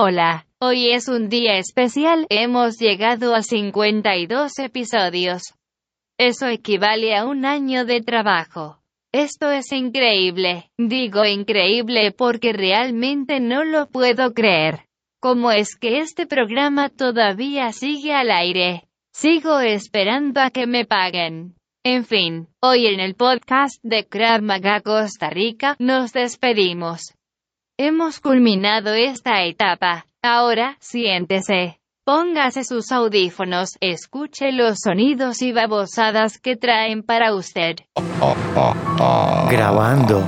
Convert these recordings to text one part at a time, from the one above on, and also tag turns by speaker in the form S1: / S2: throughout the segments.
S1: Hola, hoy es un día especial, hemos llegado a 52 episodios. Eso equivale a un año de trabajo. Esto es increíble, digo increíble porque realmente no lo puedo creer. ¿Cómo es que este programa todavía sigue al aire? Sigo esperando a que me paguen. En fin, hoy en el podcast de Krav Maga Costa Rica nos despedimos. Hemos culminado esta etapa. Ahora, siéntese. Póngase sus audífonos, escuche los sonidos y babosadas que traen para usted.
S2: Grabando.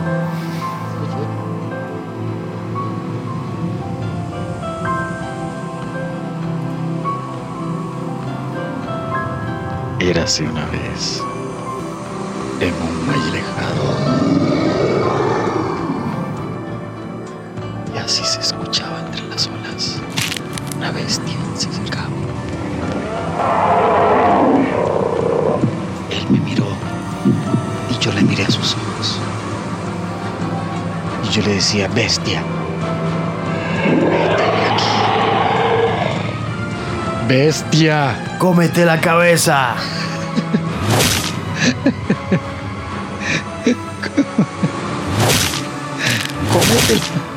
S3: Érase una vez en un valle lejano. Y así se escuchaba entre las olas. Una bestia se acercaba. Él me miró y yo le miré a sus ojos. Y yo le decía, bestia, vete de aquí. Bestia.
S2: Cómete la cabeza.
S3: Cómetela.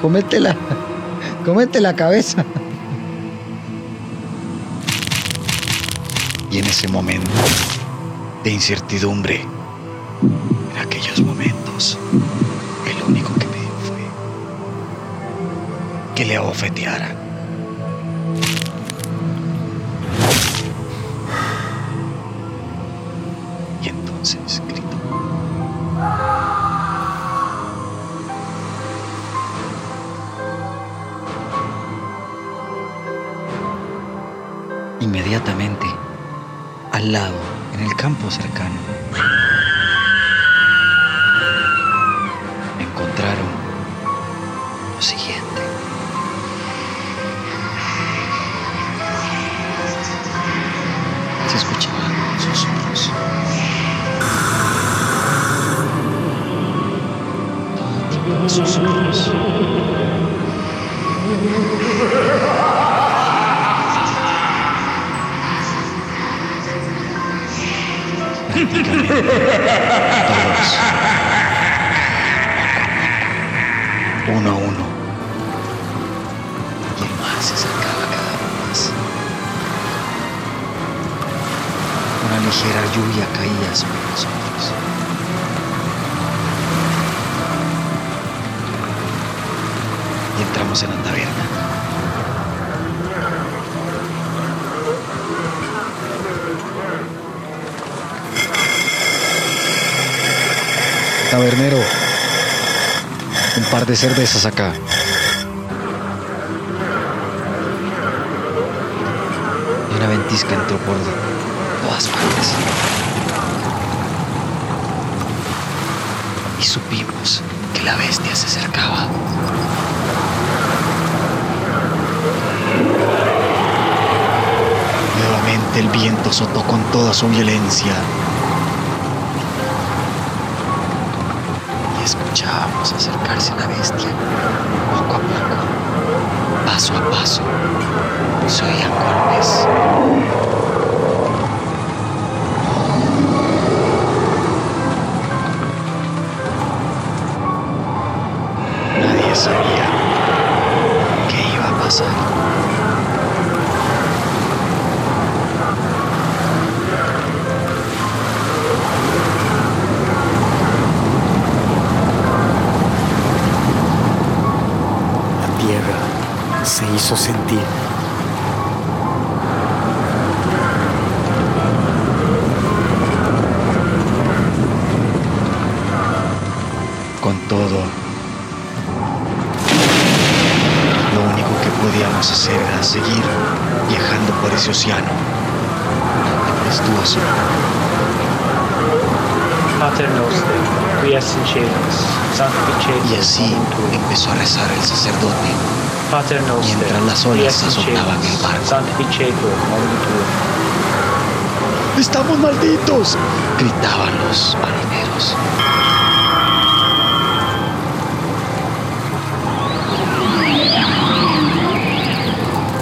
S3: Cómete la cabeza. Y en ese momento de incertidumbre, en aquellos momentos, el único que me dio fue que le abofeteara. Y entonces Inmediatamente, al lado, en el campo cercano, un par de cervezas acá. Y una ventisca entró por todas partes. Y supimos que la bestia se acercaba. Nuevamente el viento azotó con toda su violencia. Escuchábamos acercarse la bestia, poco a poco, paso a paso. Se oían golpes. Nadie sabía
S2: hizo sentir.
S3: Con todo, lo único que podíamos hacer era seguir viajando por ese océano. Tempestuoso.
S4: Pater noster, qui es in celis, sanctificetur
S3: Y así empezó a rezar el sacerdote mientras las olas azotaban el barco. ¡Estamos malditos! gritaban los marineros.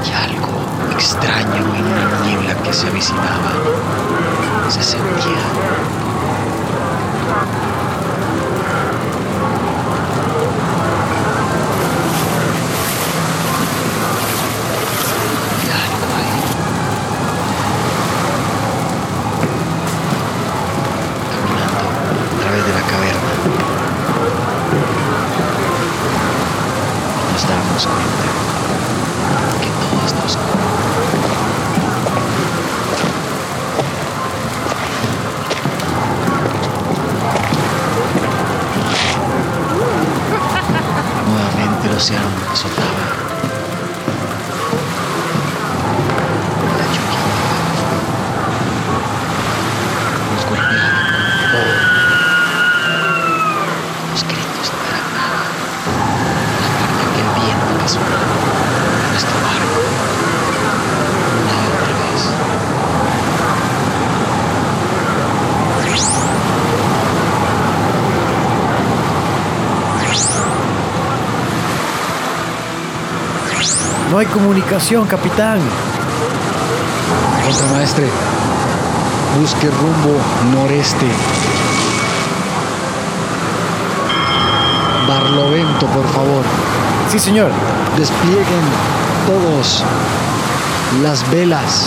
S4: Y algo extraño en la niebla que se avecinaba se sentía
S2: No hay comunicación, capitán.
S4: Contramaestre, busque rumbo noreste. Barlovento, por favor.
S2: Sí, señor.
S4: Desplieguen todos las velas.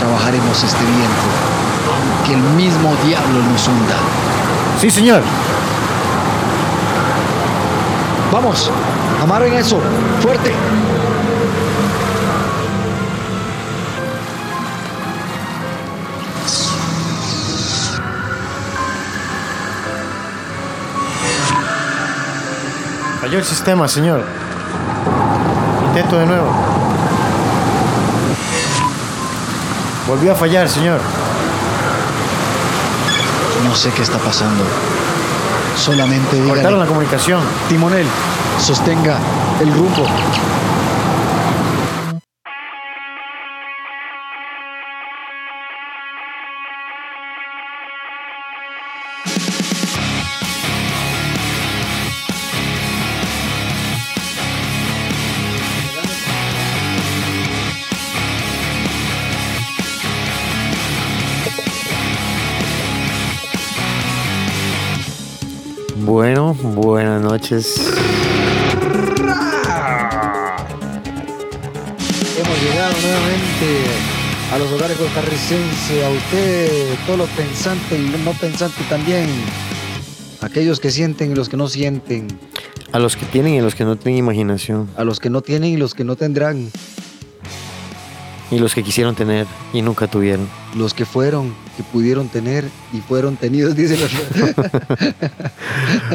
S4: Trabajaremos este viento. Que el mismo diablo nos hunda.
S2: Sí, señor.
S4: Vamos, amarren eso. Fuerte.
S2: Falló el sistema, señor. Intento de nuevo. Volvió a fallar, señor.
S4: No sé qué está pasando. Solamente
S2: Cortaron
S4: dígale.
S2: la comunicación.
S4: Timonel, sostenga el rumbo.
S2: Noches.
S3: Hemos llegado nuevamente a los hogares costarricenses, a usted, todos los pensantes y no pensantes también, aquellos que sienten y los que no sienten,
S2: A los que tienen y a los que no tienen imaginación.
S3: a los que no tienen y los que no tendrán,
S2: Y los que quisieron tener y nunca tuvieron.
S3: los que fueron, que pudieron tener y fueron tenidos, dice.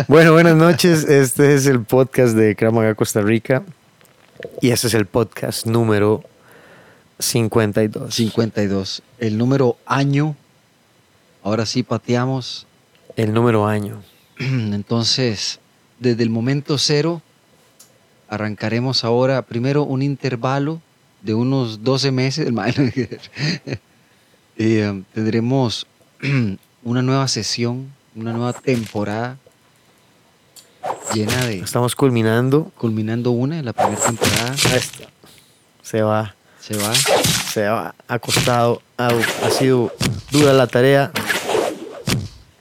S2: Bueno, buenas noches. Este es el podcast de Kramaga Costa Rica. Y este es el podcast número 52.
S3: 52. El número año, ahora sí pateamos,
S2: El número año.
S3: entonces, desde el momento cero, arrancaremos ahora primero un intervalo de unos 12 meses. Eh, tendremos una nueva sesión, una nueva temporada llena de...
S2: Estamos culminando.
S3: Culminando una, la primera temporada
S2: Esta. Se va,
S3: se va.
S2: se va. Ha costado, ha, ha sido dura la tarea.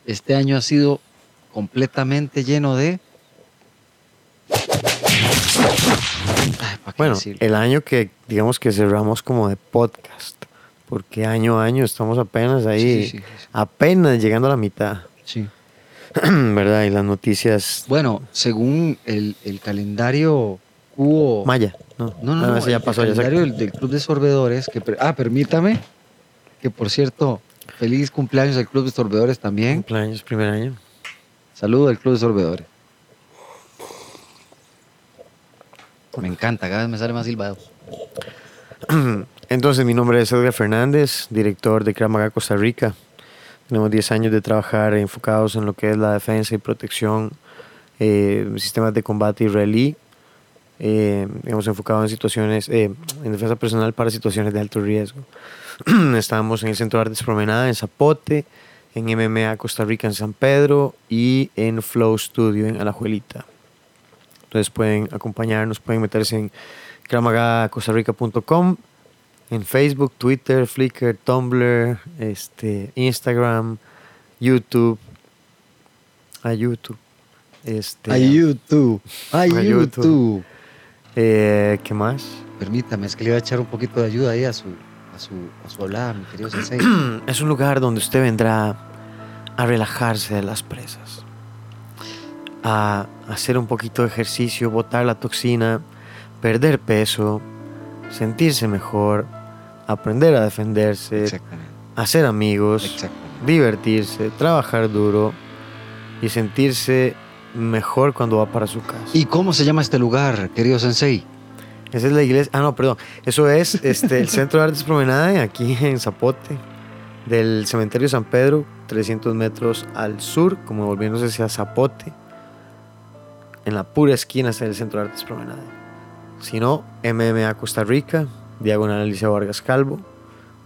S3: Este año ha sido completamente lleno de... Ay, ¿pa' qué
S2: Bueno,
S3: decirlo?
S2: el año que digamos que cerramos como de podcast. Porque año a año estamos apenas ahí,
S3: Sí, sí,
S2: apenas llegando a la mitad.
S3: Sí.
S2: ¿Verdad? Y las noticias.
S3: Bueno, según el, el calendario cubo...
S2: Maya. No,
S3: No, no,
S2: Ah,
S3: no,
S2: ese ya
S3: el
S2: pasó. Ya se-
S3: calendario del, Club de Sorbedores, que... Ah, permítame, que por cierto, feliz cumpleaños al Club de Sorbedores también.
S2: Cumpleaños, primer año.
S3: Saludo al Club de Sorbedores. Me encanta, cada vez me sale más silbado.
S2: Entonces, mi nombre es Edgar Fernández, director de Kramaga Costa Rica. Tenemos 10 años de trabajar enfocados en lo que es la defensa y protección, eh, sistemas de combate israelí. Eh, hemos enfocado en situaciones, eh, en defensa personal para situaciones de alto riesgo. Estamos en el Centro de Artes Promenada en Zapote, en MMA Costa Rica en San Pedro y en Flow Studio en Alajuelita. Entonces pueden acompañarnos, pueden meterse en kramagacostarrica.com, en Facebook, Twitter, Flickr, Tumblr, este, Instagram, YouTube, a YouTube. Este,
S3: A YouTube, a
S2: A YouTube.
S3: YouTube.
S2: eh, ¿Qué más?
S3: Permítame, es que le voy a echar un poquito de ayuda ahí a su, a su, a su hablada, mi querido Sensei.
S2: Es un lugar donde usted vendrá a relajarse de las presas, a hacer un poquito de ejercicio, botar la toxina, perder peso, sentirse mejor, aprender a defenderse, hacer amigos, divertirse, trabajar duro y sentirse mejor cuando va para su casa.
S3: ¿Y cómo se llama este lugar, querido Sensei?
S2: Esa es la iglesia. Ah, no, perdón. Eso es este, el Centro de Artes Promenade, aquí en Zapote, del Cementerio San Pedro, 300 metros al sur, como volviéndose hacia Zapote, en la pura esquina está el Centro de Artes Promenade. Si no, MMA Costa Rica, Diagonal Alicia Vargas Calvo,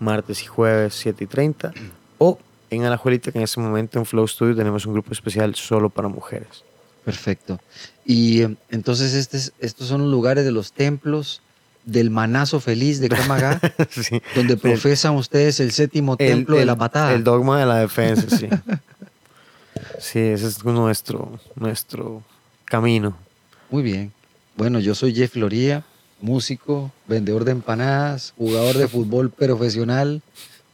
S2: martes y jueves 7 y 30, o en Alajuelita, que en este momento en Flow Studio tenemos un grupo especial solo para mujeres.
S3: Perfecto. Y eh, entonces este es- estos son los lugares de los templos del manazo feliz de Kamagá,
S2: Sí.
S3: donde profesan ustedes el séptimo templo de la patada.
S2: El dogma de la defensa, sí. sí, ese es nuestro, nuestro camino.
S3: Muy bien. Bueno, yo soy Jeff Loría, músico, vendedor de empanadas, jugador de fútbol profesional,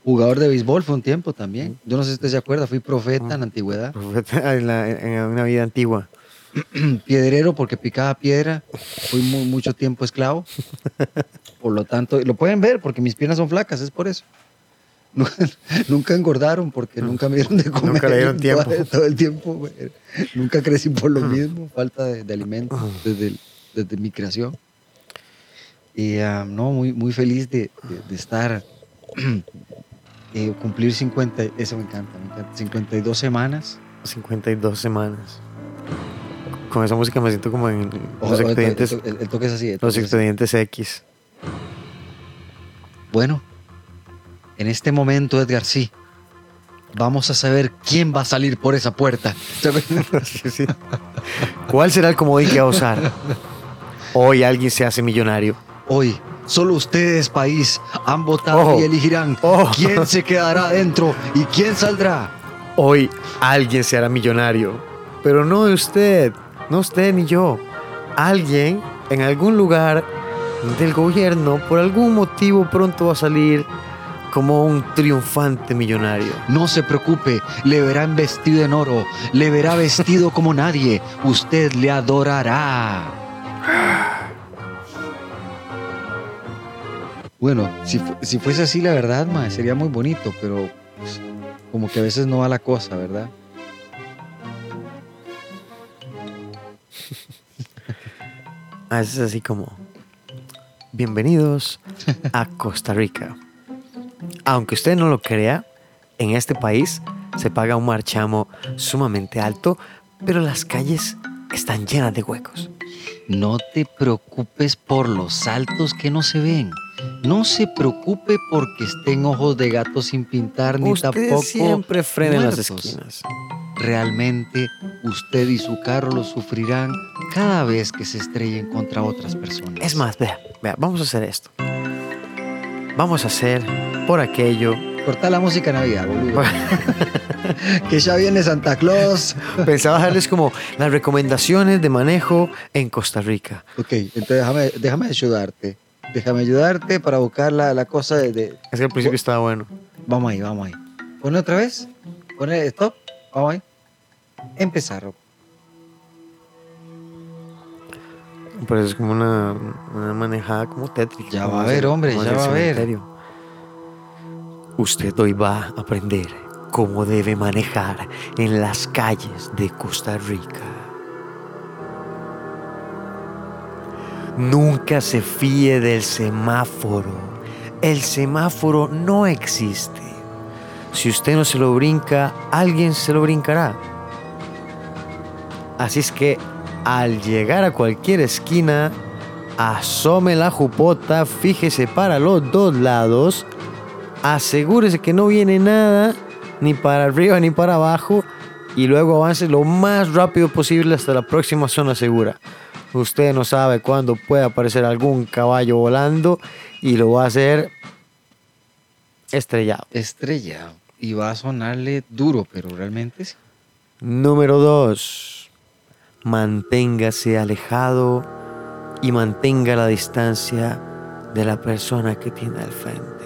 S3: jugador de béisbol fue un tiempo también. Yo no sé si usted se acuerda, fui profeta en la antigüedad.
S2: Profeta en, la- en una vida antigua.
S3: Piedrero porque picaba piedra, fui mu- mucho tiempo esclavo. Por lo tanto, lo pueden ver porque mis piernas son flacas, es por eso. Nunca, engordaron porque nunca me dieron de comer.
S2: Nunca le dieron tiempo.
S3: Todo, el tiempo. güey. Nunca crecí por lo mismo, falta de, de alimento desde, el- desde mi creación. Y ah, no, muy, muy feliz de, de- de estar, eh, cumplir 50, eso me encanta, me encanta, 52 semanas.
S2: 52 semanas. Con esa música me siento como en los
S3: el,
S2: expedientes,
S3: el- el toque es así.
S2: los
S3: así.
S2: expedientes X.
S3: Bueno, en este momento, Edgar, sí. Vamos a saber quién va a salir por esa puerta.
S2: Sí, sí. ¿Cuál será el comodín que va a usar? Hoy alguien se hace millonario.
S3: Hoy, solo ustedes, país, han votado y elegirán
S2: Ojo.
S3: quién se quedará adentro y quién saldrá.
S2: Hoy alguien se hará millonario. Pero no usted, no usted ni yo. Alguien en algún lugar del gobierno, por algún motivo, pronto va a salir como un triunfante millonario.
S3: No se preocupe, le verán vestido en oro, le verá vestido como nadie. Usted le adorará. Bueno, si, fu- si fuese así, la verdad, ma, sería muy bonito, pero pues, como que a veces no va la cosa, ¿verdad?
S2: A veces así como, bienvenidos a Costa Rica. Aunque usted no lo crea, en este país se paga un marchamo sumamente alto, pero las calles están llenas de huecos.
S3: No te preocupes por los saltos que no se ven. No se preocupe porque estén ojos de gato sin pintar ni
S2: Usted
S3: tampoco
S2: siempre frena en las esquinas.
S3: Realmente usted y su carro lo sufrirán cada vez que se estrellen contra otras personas.
S2: Es más, vea, vea, vamos a hacer esto. Vamos a hacer por aquello.
S3: corta la música Navidad, boludo. que ya viene Santa Claus.
S2: Pensaba darles como las recomendaciones de manejo en Costa Rica.
S3: Ok, entonces déjame, déjame ayudarte. Déjame ayudarte para buscar la, la cosa de, de-
S2: Es que al principio estaba bueno.
S3: Vamos ahí, vamos ahí. Pone otra vez. Pone stop. Vamos ahí. Empezar. Rob.
S2: Pero es como una, una manejada como tétrica.
S3: Ya va a ver, hombre, ya va a ver.
S2: Usted hoy va a aprender cómo debe manejar en las calles de Costa Rica. Nunca se fíe del semáforo. El semáforo no existe. Si usted no se lo brinca, alguien se lo brincará. Así es que al llegar a cualquier esquina, asome la jupota, fíjese para los dos lados, asegúrese que no viene nada, ni para arriba ni para abajo, y luego avance lo más rápido posible hasta la próxima zona segura. Usted no sabe cuándo puede aparecer algún caballo volando y lo va a hacer estrellado.
S3: Estrella. Y va a sonarle duro, pero realmente sí.
S2: Número 2. Manténgase alejado y mantenga la distancia de la persona que tiene al frente.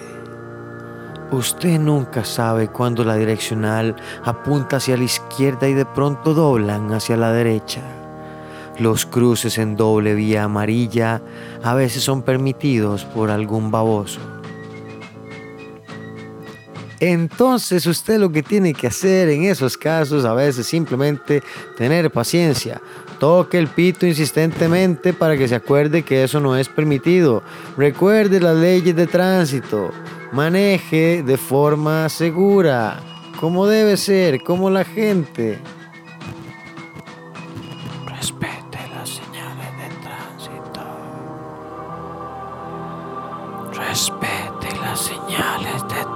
S2: Usted nunca sabe cuándo la direccional apunta hacia la izquierda y de pronto doblan hacia la derecha. Los cruces en doble vía amarilla a veces son permitidos por algún baboso. Entonces usted lo que tiene que hacer en esos casos a veces simplemente tener paciencia. Toque el pito insistentemente para que se acuerde que eso no es permitido. Recuerde las leyes de tránsito. Maneje de forma segura, como debe ser, como la gente.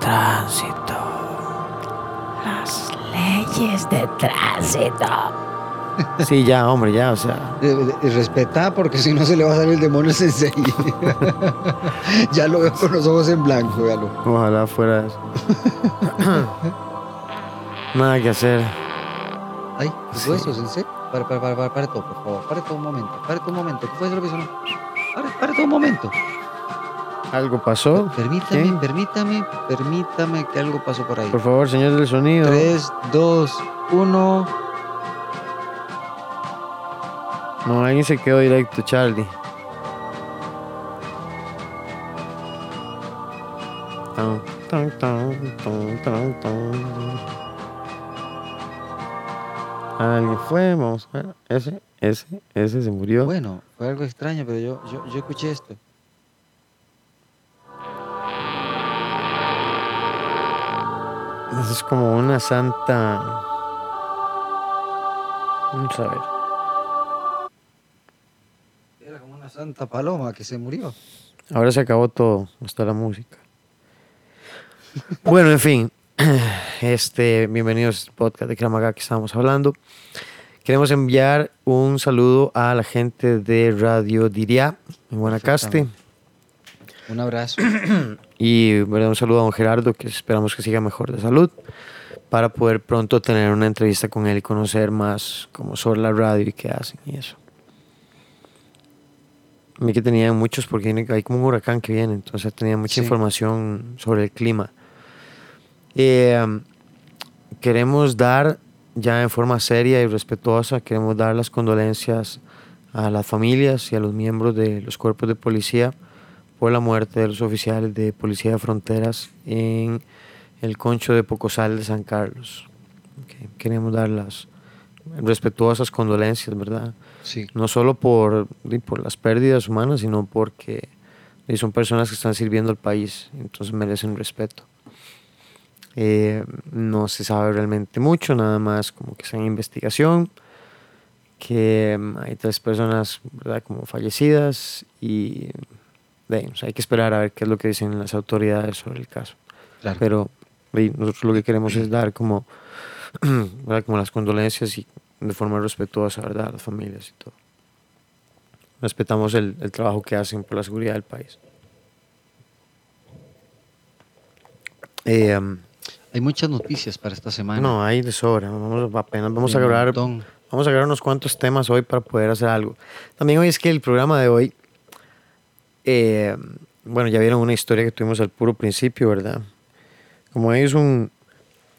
S2: Tránsito. Las
S5: leyes de tránsito.
S2: Sí, ya, hombre, ya, o sea.
S3: Eh, eh, Respetá, porque si no se le va a salir el demonio sensei. ya lo veo con los ojos en blanco, véalo.
S2: Ojalá fuera eso. Nada que hacer.
S3: Ay, ¿qué fue eso, sensei? Para, para, para, para, para todo, por favor. Pare todo un momento, pare todo un momento. ¿Qué fue eso lo que sonó? Pare, pare todo un momento.
S2: ¿Algo pasó?
S3: Permítame,
S2: ¿Qué?
S3: permítame, permítame que algo pasó por ahí.
S2: Por favor, señor del sonido.
S3: 3, 2, 1.
S2: No, alguien se quedó directo, Charlie. Tan, tan, tan. Alguien fue, vamos a ver. Ese, ese, ese se murió.
S3: Bueno, fue algo extraño, pero yo, yo, yo escuché esto.
S2: Es como una santa. Vamos a ver.
S3: Era como una santa paloma que se murió.
S2: Ahora se acabó todo, hasta la música. Bueno, en fin, este, bienvenidos al podcast de Kramaga que estábamos hablando. Queremos enviar un saludo a la gente de Radio Diria en Guanacaste
S3: Un abrazo.
S2: y ¿verdad? un saludo a don Gerardo que esperamos que siga mejor de salud para poder pronto tener una entrevista con él y conocer más como sobre la radio y qué hacen y eso. A mí que tenía muchos porque hay como un huracán que viene, entonces tenía mucha
S3: Sí.
S2: información sobre el clima. Eh, queremos dar, ya en forma seria y respetuosa, queremos dar las condolencias a las familias y a los miembros de los cuerpos de policía por la muerte de los oficiales de Policía de Fronteras en el concho de Pocosal de San Carlos. Ok, Queremos dar las respetuosas condolencias, ¿verdad?
S3: Sí.
S2: no solo por, por las pérdidas humanas, sino porque son personas que están sirviendo al país, entonces merecen respeto. Eh, no se sabe realmente mucho, nada más como que está en investigación, que mm, hay tres personas ¿verdad? como fallecidas y de, o sea, hay que esperar a ver qué es lo que dicen las autoridades sobre el caso.
S3: Claro.
S2: Pero di, nosotros lo que queremos es dar como, como las condolencias y de forma respetuosa ¿verdad? a las familias y todo. Respetamos el, el trabajo que hacen por la seguridad del país. Eh, um,
S3: Hay muchas noticias para esta semana.
S2: no, hay de sobra. Vamos, apenas vamos a grabar. Vamos a agarrar unos cuantos temas hoy para poder hacer algo. También hoy es que el programa de hoy, eh, bueno, ya vieron una historia que tuvimos al puro principio, ¿verdad? Como es un,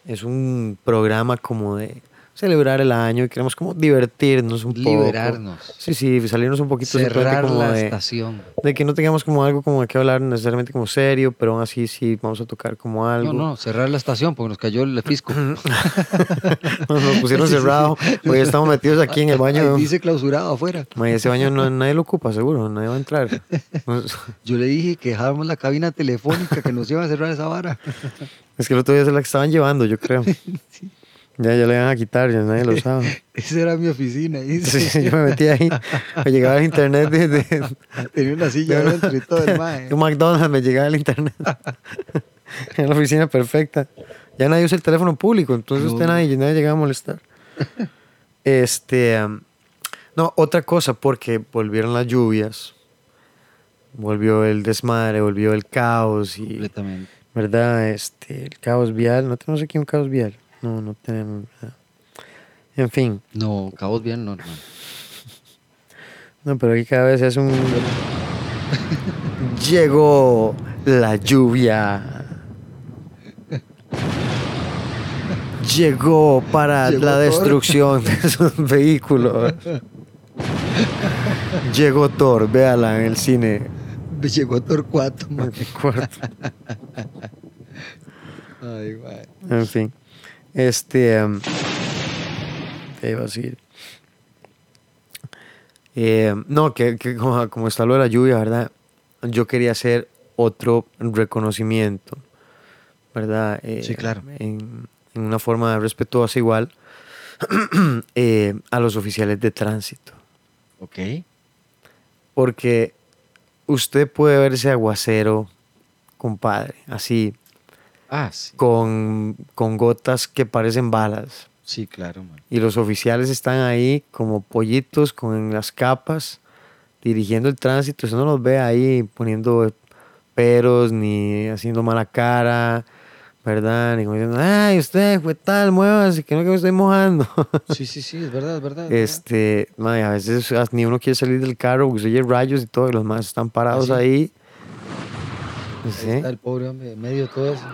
S2: es un programa como de celebrar el año y queremos como divertirnos un poco.
S3: Liberarnos.
S2: Sí, sí, salirnos un poquito
S3: Cerrar
S2: como
S3: la
S2: de,
S3: estación.
S2: de que no tengamos como algo como que hablar necesariamente como serio, pero aún así sí vamos a tocar como algo.
S3: No, no, cerrar la estación porque nos cayó el fisco.
S2: Nos, nos pusieron cerrado, hoy estamos metidos aquí en el baño.
S3: Ahí dice clausurado afuera.
S2: Ese baño no, nadie lo ocupa, seguro, nadie va a entrar.
S3: Yo le dije que dejáramos la cabina telefónica que nos iba a cerrar esa vara.
S2: Es que el otro día se la estaban llevando, yo creo. Ya, ya le iban a quitar, ya nadie lo sabe.
S3: Esa era mi oficina.
S2: Sí, yo me metí ahí, me llegaba el internet de, de,
S3: Tenía una silla
S2: de-
S3: adentro y todo el
S2: un McDonald's, me llegaba el internet. en la oficina perfecta. Ya nadie usa el teléfono público, entonces
S3: No.
S2: usted nadie, nadie llegaba a molestar. Este, um, no, otra cosa, porque volvieron las lluvias, volvió el desmadre, volvió el caos y
S3: Completamente.
S2: ¿verdad? Este, el caos vial, no tenemos aquí un caos vial, no, no tenemos. En fin,
S3: No, cabos bien, no, hermano.
S2: no, pero aquí cada vez es un... Llegó la lluvia. Llegó para
S3: Llegó
S2: la
S3: Thor.
S2: destrucción de sus vehículos. Llegó Thor, véala en el cine.
S3: Llegó mae.
S2: en el cuarto.
S3: Ay, mae.
S2: En fin. Este. em, ¿Qué iba a decir? Eh, no, que, que como, como está lo de la lluvia, ¿verdad? Yo quería hacer otro reconocimiento, ¿verdad? Eh,
S3: Sí, claro.
S2: En, en una forma respetuosa igual eh, a los oficiales de tránsito.
S3: Ok.
S2: Porque usted puede verse aguacero, compadre, así,
S3: Ah, sí.
S2: con, con gotas que parecen balas.
S3: Sí, claro, man.
S2: Y los oficiales están ahí como pollitos con las capas, dirigiendo el tránsito. Usted no los ve ahí poniendo peros ni haciendo mala cara, ¿verdad? Ni como diciendo, ay, usted fue tal, muévase, que no que me estoy mojando.
S3: Sí, sí, sí, es verdad, es verdad. es verdad.
S2: este, mae, a veces ni uno quiere salir del carro porque se oye rayos y todo, y los más están parados
S3: ¿Ah, sí?
S2: ahí.
S3: Ahí
S2: Sí.
S3: está el pobre hombre, en medio de todo eso.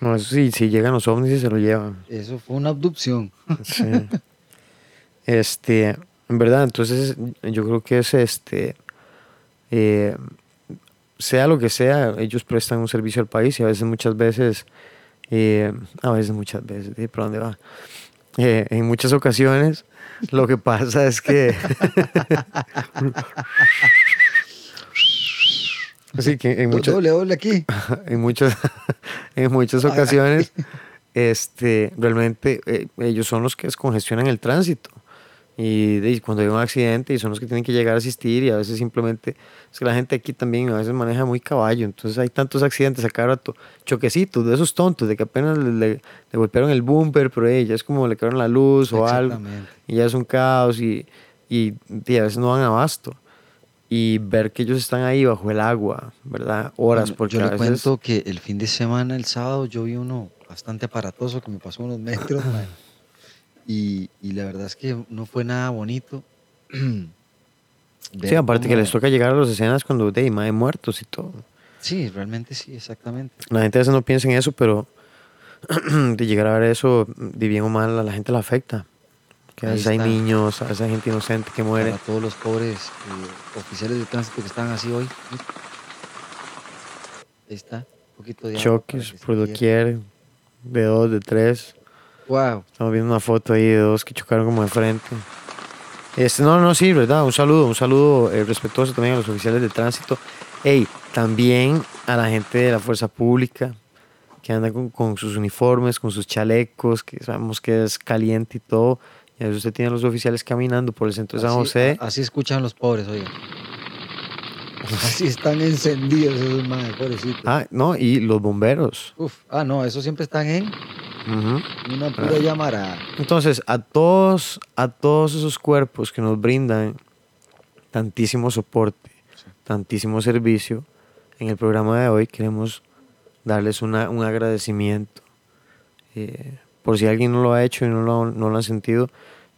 S2: No, eso sí, si llegan los ovnis y se lo llevan.
S3: Eso fue una abducción.
S2: Sí. este, en verdad, entonces yo creo que es este, eh, sea lo que sea, ellos prestan un servicio al país y a veces, muchas veces, eh, a veces, muchas veces, ¿de por dónde va? Eh, en muchas ocasiones, lo que pasa es que. sí, que en muchas,
S3: Doble, doble aquí.
S2: en muchas, en muchas ocasiones, este, realmente eh, ellos son los que descongestionan el tránsito. Y, y cuando hay un accidente, y son los que tienen que llegar a asistir, y a veces simplemente, es que la gente aquí también a veces maneja muy caballo, entonces hay tantos accidentes a cada rato, choquecitos de esos tontos, de que apenas le, le- le golpearon el bumper, pero eh, ya es como le quedaron la luz o algo, y ya es un caos, y, y, y a veces no dan abasto. Y ver que ellos están ahí bajo el agua, ¿verdad? Horas, porque
S3: yo
S2: a
S3: le
S2: veces...
S3: cuento que el fin de semana, el sábado, yo vi uno bastante aparatoso que me pasó unos metros, y, y la verdad es que no fue nada bonito.
S2: Sí, aparte que
S3: cómo-
S2: les toca llegar a las escenas cuando de hay muertos y todo.
S3: Sí, realmente sí, exactamente.
S2: La gente a veces no piensa en eso, pero de llegar a ver eso, de bien o mal, a la gente la afecta. Que a veces hay niños, a veces hay gente inocente que muere.
S3: Para todos los pobres eh, oficiales de tránsito que están así hoy. Ahí está, un poquito de
S2: Choques por doquier, de dos, de tres.
S3: Wow,
S2: Estamos viendo una foto ahí de dos que chocaron como de frente. Este, no, no, sí, ¿verdad? Un saludo, un saludo eh, respetuoso también a los oficiales de tránsito. Ey, también a la gente de la fuerza pública que anda con, con sus uniformes, con sus chalecos, que sabemos que es caliente y todo. Y a veces usted tiene a los oficiales caminando por el centro de San
S3: así,
S2: José.
S3: así escuchan los pobres, oiga. Así están encendidos esos madres, pobrecitos.
S2: Ah, no, y los bomberos.
S3: Uf, ah, no, esos siempre están en
S2: Ujú.
S3: una pura llamarada.
S2: Entonces, a todos, a todos esos cuerpos que nos brindan tantísimo soporte, tantísimo servicio, en el programa de hoy queremos darles una- un agradecimiento. Eh, por si alguien no lo ha hecho y no lo, no lo han sentido,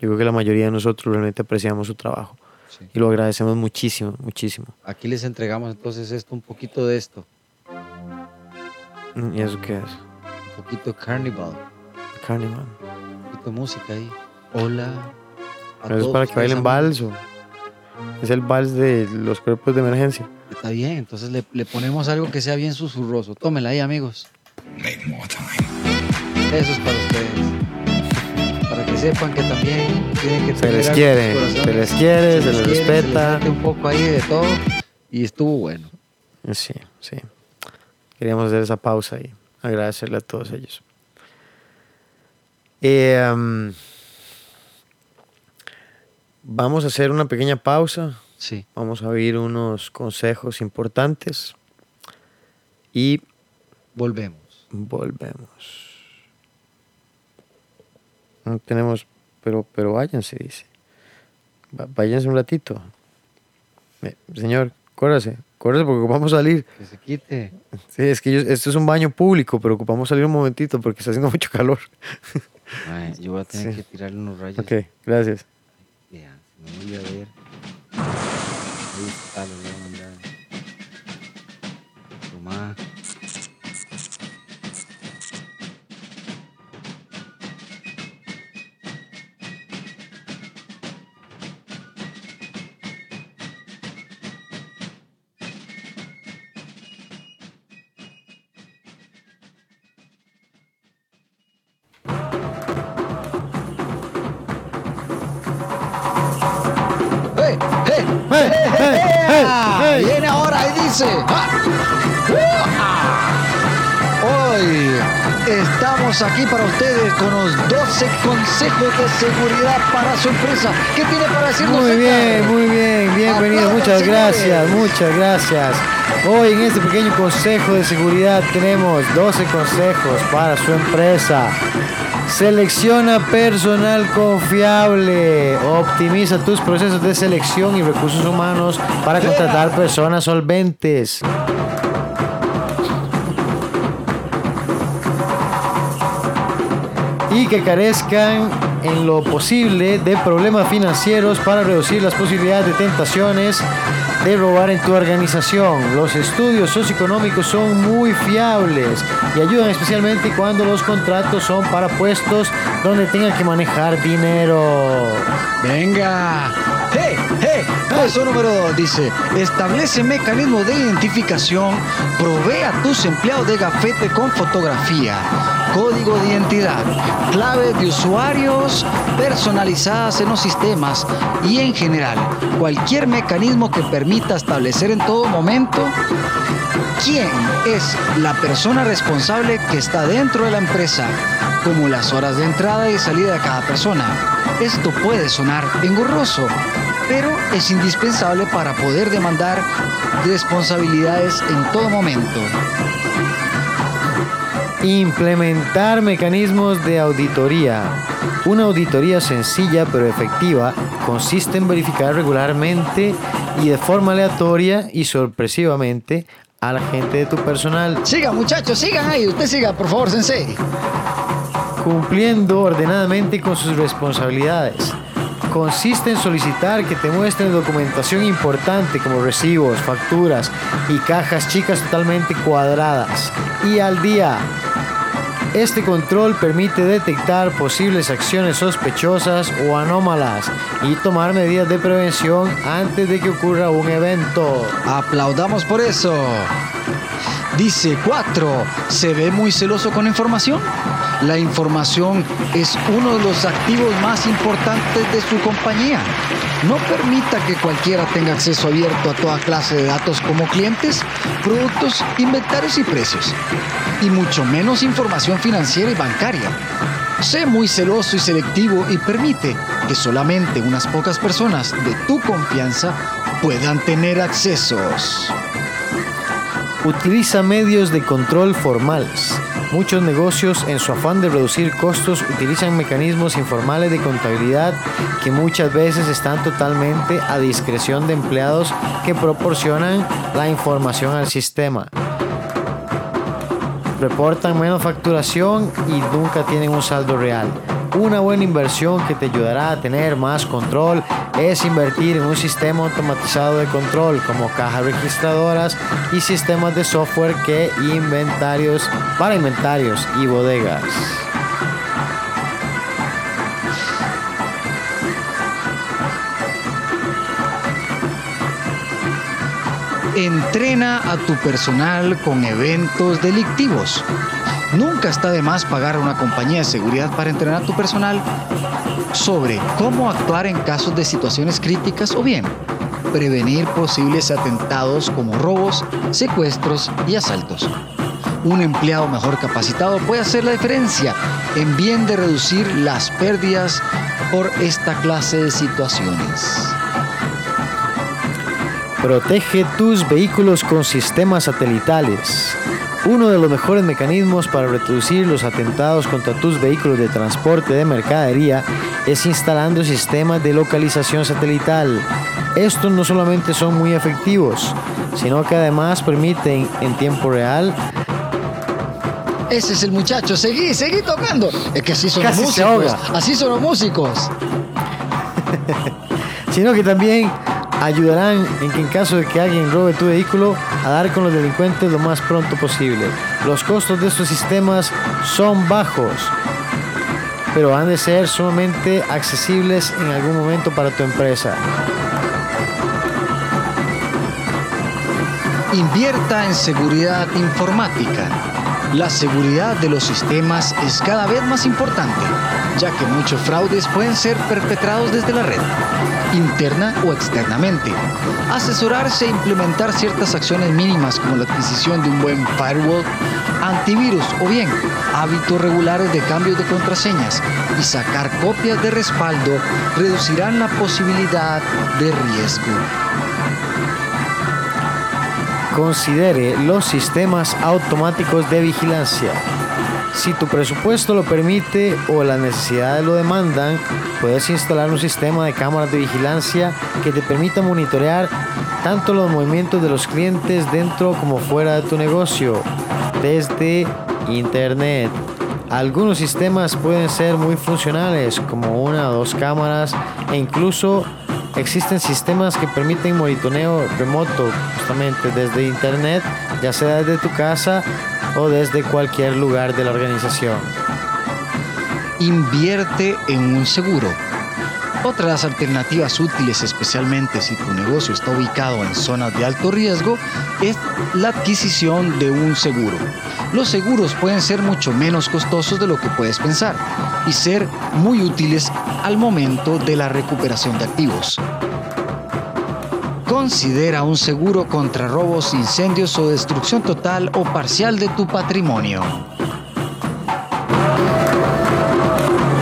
S2: yo creo que la mayoría de nosotros realmente apreciamos su trabajo
S3: Sí.
S2: y lo agradecemos muchísimo, muchísimo.
S3: Aquí les entregamos entonces esto, un poquito de esto,
S2: Mm, ¿Y eso qué es?
S3: un poquito de carnival,
S2: Carnival.
S3: un poquito de música ahí. Hola. a
S2: Pero es para que bailen vals o es el vals de los cuerpos de emergencia.
S3: Está bien, entonces le, le ponemos algo que sea bien susurroso. Tómela ahí, amigos. Eso es para ustedes. Para que sepan que también tienen que
S2: Se les quiere, se les quiere, se les respeta.
S3: mete un poco ahí de todo y estuvo bueno.
S2: Sí, sí. Queríamos hacer esa pausa y agradecerle a todos ellos. Eh, um, vamos a hacer una pequeña pausa.
S3: Sí.
S2: Vamos a oír unos consejos importantes y
S3: Volvemos.
S2: volvemos. No tenemos, pero, pero váyanse, dice. Váyanse un ratito. Señor, córrase, córrase porque ocupamos salir.
S3: Que se quite.
S2: Sí, es que yo- esto es un baño público, pero ocupamos salir un momentito porque está haciendo mucho calor.
S3: Ay, yo voy a tener
S2: Sí.
S3: que tirarle unos rayos.
S2: ok, gracias.
S3: No voy a ver. Ahí está, lo voy estamos aquí para ustedes con los 12 consejos de seguridad para su empresa. ¿Qué tiene para decirnos?
S2: Muy bien, muy bien, bienvenido, muchas gracias, muchas gracias. Hoy en este pequeño consejo de seguridad tenemos 12 consejos para su empresa. Selecciona personal confiable. Optimiza tus procesos de selección y recursos humanos para contratar personas solventes. Que carezcan en lo posible de problemas financieros para reducir las posibilidades de tentaciones de robar en tu organización. Los estudios socioeconómicos son muy fiables y ayudan especialmente cuando los contratos son para puestos donde tengan que manejar dinero.
S3: Venga. ¡Hey! ¡Hey! Paso número dos dice: establece mecanismos de identificación, provee a tus empleados de gafete con fotografía, código de identidad, claves de usuarios personalizadas en los sistemas y en general cualquier mecanismo que permita establecer en todo momento quién es la persona responsable que está dentro de la empresa, como las horas de entrada y salida de cada persona. Esto puede sonar engorroso, pero es indispensable para poder demandar responsabilidades en todo momento.
S2: Implementar mecanismos de auditoría. Una auditoría sencilla pero efectiva consiste en verificar regularmente y de forma aleatoria y sorpresivamente a la gente de tu personal,
S3: Sigan muchachos, sigan ahí, usted siga, por favor, sensei.
S2: cumpliendo ordenadamente con sus responsabilidades. Consiste en solicitar que te muestren documentación importante como recibos, facturas y cajas chicas totalmente cuadradas y al día. Este control permite detectar posibles acciones sospechosas o anómalas y tomar medidas de prevención antes de que ocurra un evento.
S3: Aplaudamos por eso. Dice 4. ¿Se ve muy celoso con información? La información es uno de los activos más importantes de su compañía. No permita que cualquiera tenga acceso abierto a toda clase de datos como clientes, productos, inventarios y precios. Y mucho menos información financiera y bancaria. Sé muy celoso y selectivo y permite que solamente unas pocas personas de tu confianza puedan tener accesos.
S2: Utiliza medios de control formales. Muchos negocios, en su afán de reducir costos, utilizan mecanismos informales de contabilidad que muchas veces están totalmente a discreción de empleados que proporcionan la información al sistema. Reportan menos facturación y nunca tienen un saldo real. Una buena inversión que te ayudará a tener más control es invertir en un sistema automatizado de control como cajas registradoras y sistemas de software que inventarios para inventarios y bodegas.
S3: Entrena a tu personal con eventos delictivos. Nunca está de más pagar a una compañía de seguridad para entrenar a tu personal sobre cómo actuar en casos de situaciones críticas o bien prevenir posibles atentados como robos, secuestros y asaltos. Un empleado mejor capacitado puede hacer la diferencia en bien de reducir las pérdidas por esta clase de situaciones.
S2: Protege tus vehículos con sistemas satelitales. Uno de los mejores mecanismos para reducir los atentados contra tus vehículos de transporte de mercadería es instalando sistemas de localización satelital. Estos no solamente son muy efectivos, sino que además permiten en tiempo real
S3: Ese es el muchacho, seguí, seguí tocando. Es que así son los
S2: Casi
S3: músicos. Así son los músicos.
S2: sino que también ayudarán en que en caso de que alguien robe tu vehículo a dar con los delincuentes lo más pronto posible. Los costos de estos sistemas son bajos, pero han de ser sumamente accesibles en algún momento para tu empresa.
S3: Invierta en seguridad informática. La seguridad de los sistemas es cada vez más importante, ya que muchos fraudes pueden ser perpetrados desde la red, interna o externamente. Asesorarse e implementar ciertas acciones mínimas como la adquisición de un buen firewall, antivirus o bien hábitos regulares de cambios de contraseñas y sacar copias de respaldo reducirán la posibilidad de riesgo.
S2: Considere los sistemas automáticos de vigilancia. Si tu presupuesto lo permite o las necesidades lo demandan, puedes instalar un sistema de cámaras de vigilancia que te permita monitorear tanto los movimientos de los clientes dentro como fuera de tu negocio desde Internet. Algunos sistemas pueden ser muy funcionales, como una o dos cámaras, e incluso existen sistemas que permiten monitoreo remoto, justamente desde Internet, ya sea desde tu casa desde cualquier lugar de la organización.
S3: Invierte en un seguro. Otra de las alternativas útiles, especialmente si tu negocio está ubicado en zonas de alto riesgo, es la adquisición de un seguro. Los seguros pueden ser mucho menos costosos de lo que puedes pensar y ser muy útiles al momento de la recuperación de activos. Considera un seguro contra robos, incendios o destrucción total o parcial de tu patrimonio.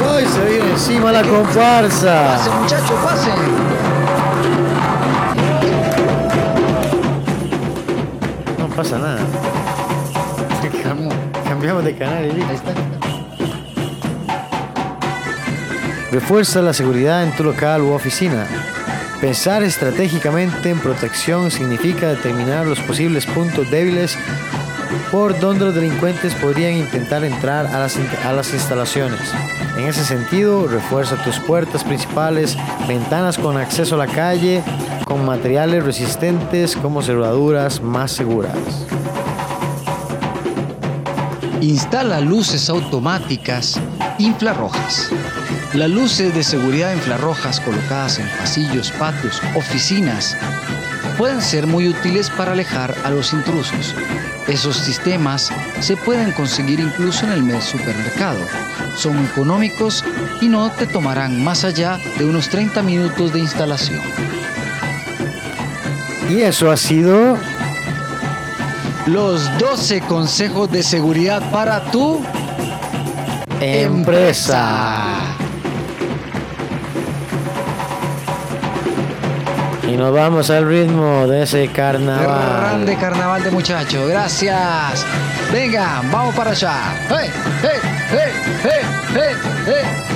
S2: ¡Ay, se viene encima la comparsa!
S3: ¡Pase, muchachos, pase!
S2: No pasa nada. Cam- Cambiamos de canal y.
S3: Ahí está.
S2: Refuerza la seguridad en tu local u oficina. Pensar estratégicamente en protección significa determinar los posibles puntos débiles por donde los delincuentes podrían intentar entrar a las, a las instalaciones. En ese sentido, refuerza tus puertas principales, ventanas con acceso a la calle, con materiales resistentes como cerraduras más seguras.
S3: Instala luces automáticas infrarrojas. Las luces de seguridad infrarrojas colocadas en pasillos, patios, oficinas pueden ser muy útiles para alejar a los intrusos. Esos sistemas se pueden conseguir incluso en el supermercado. Son económicos y no te tomarán más allá de unos 30 minutos de instalación.
S2: Y eso ha sido
S3: Los 12 consejos de seguridad para tu
S2: empresa. Y nos vamos al ritmo de ese carnaval.
S3: Grande carnaval de muchachos, gracias. Venga, vamos para allá. ¡Hey, hey, hey, hey, hey, hey!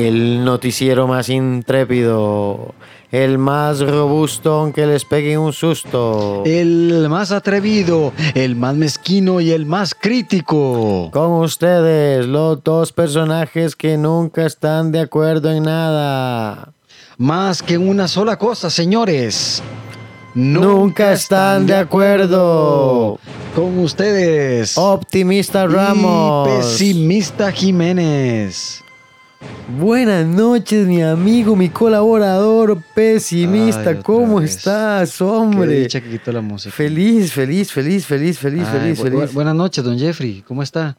S2: El noticiero más intrépido. El más robusto aunque les pegue un susto.
S3: El más atrevido, el más mezquino y el más crítico.
S2: Con ustedes, los dos personajes que nunca están de acuerdo en nada.
S3: Más que una sola cosa, señores.
S2: Nunca están de acuerdo.
S3: Con ustedes.
S2: Optimista Ramos.
S3: Y pesimista Jiménez.
S2: Buenas noches, mi amigo, mi colaborador pesimista.
S3: Ay,
S2: ¿Cómo
S3: vez.
S2: estás,
S3: Qué
S2: hombre?
S3: dicha que quitó la música.
S2: Feliz, feliz, feliz, feliz, feliz,
S3: Ay,
S2: feliz,
S3: bu-
S2: feliz.
S3: bu- buenas noches, don Jeffrey. ¿Cómo está?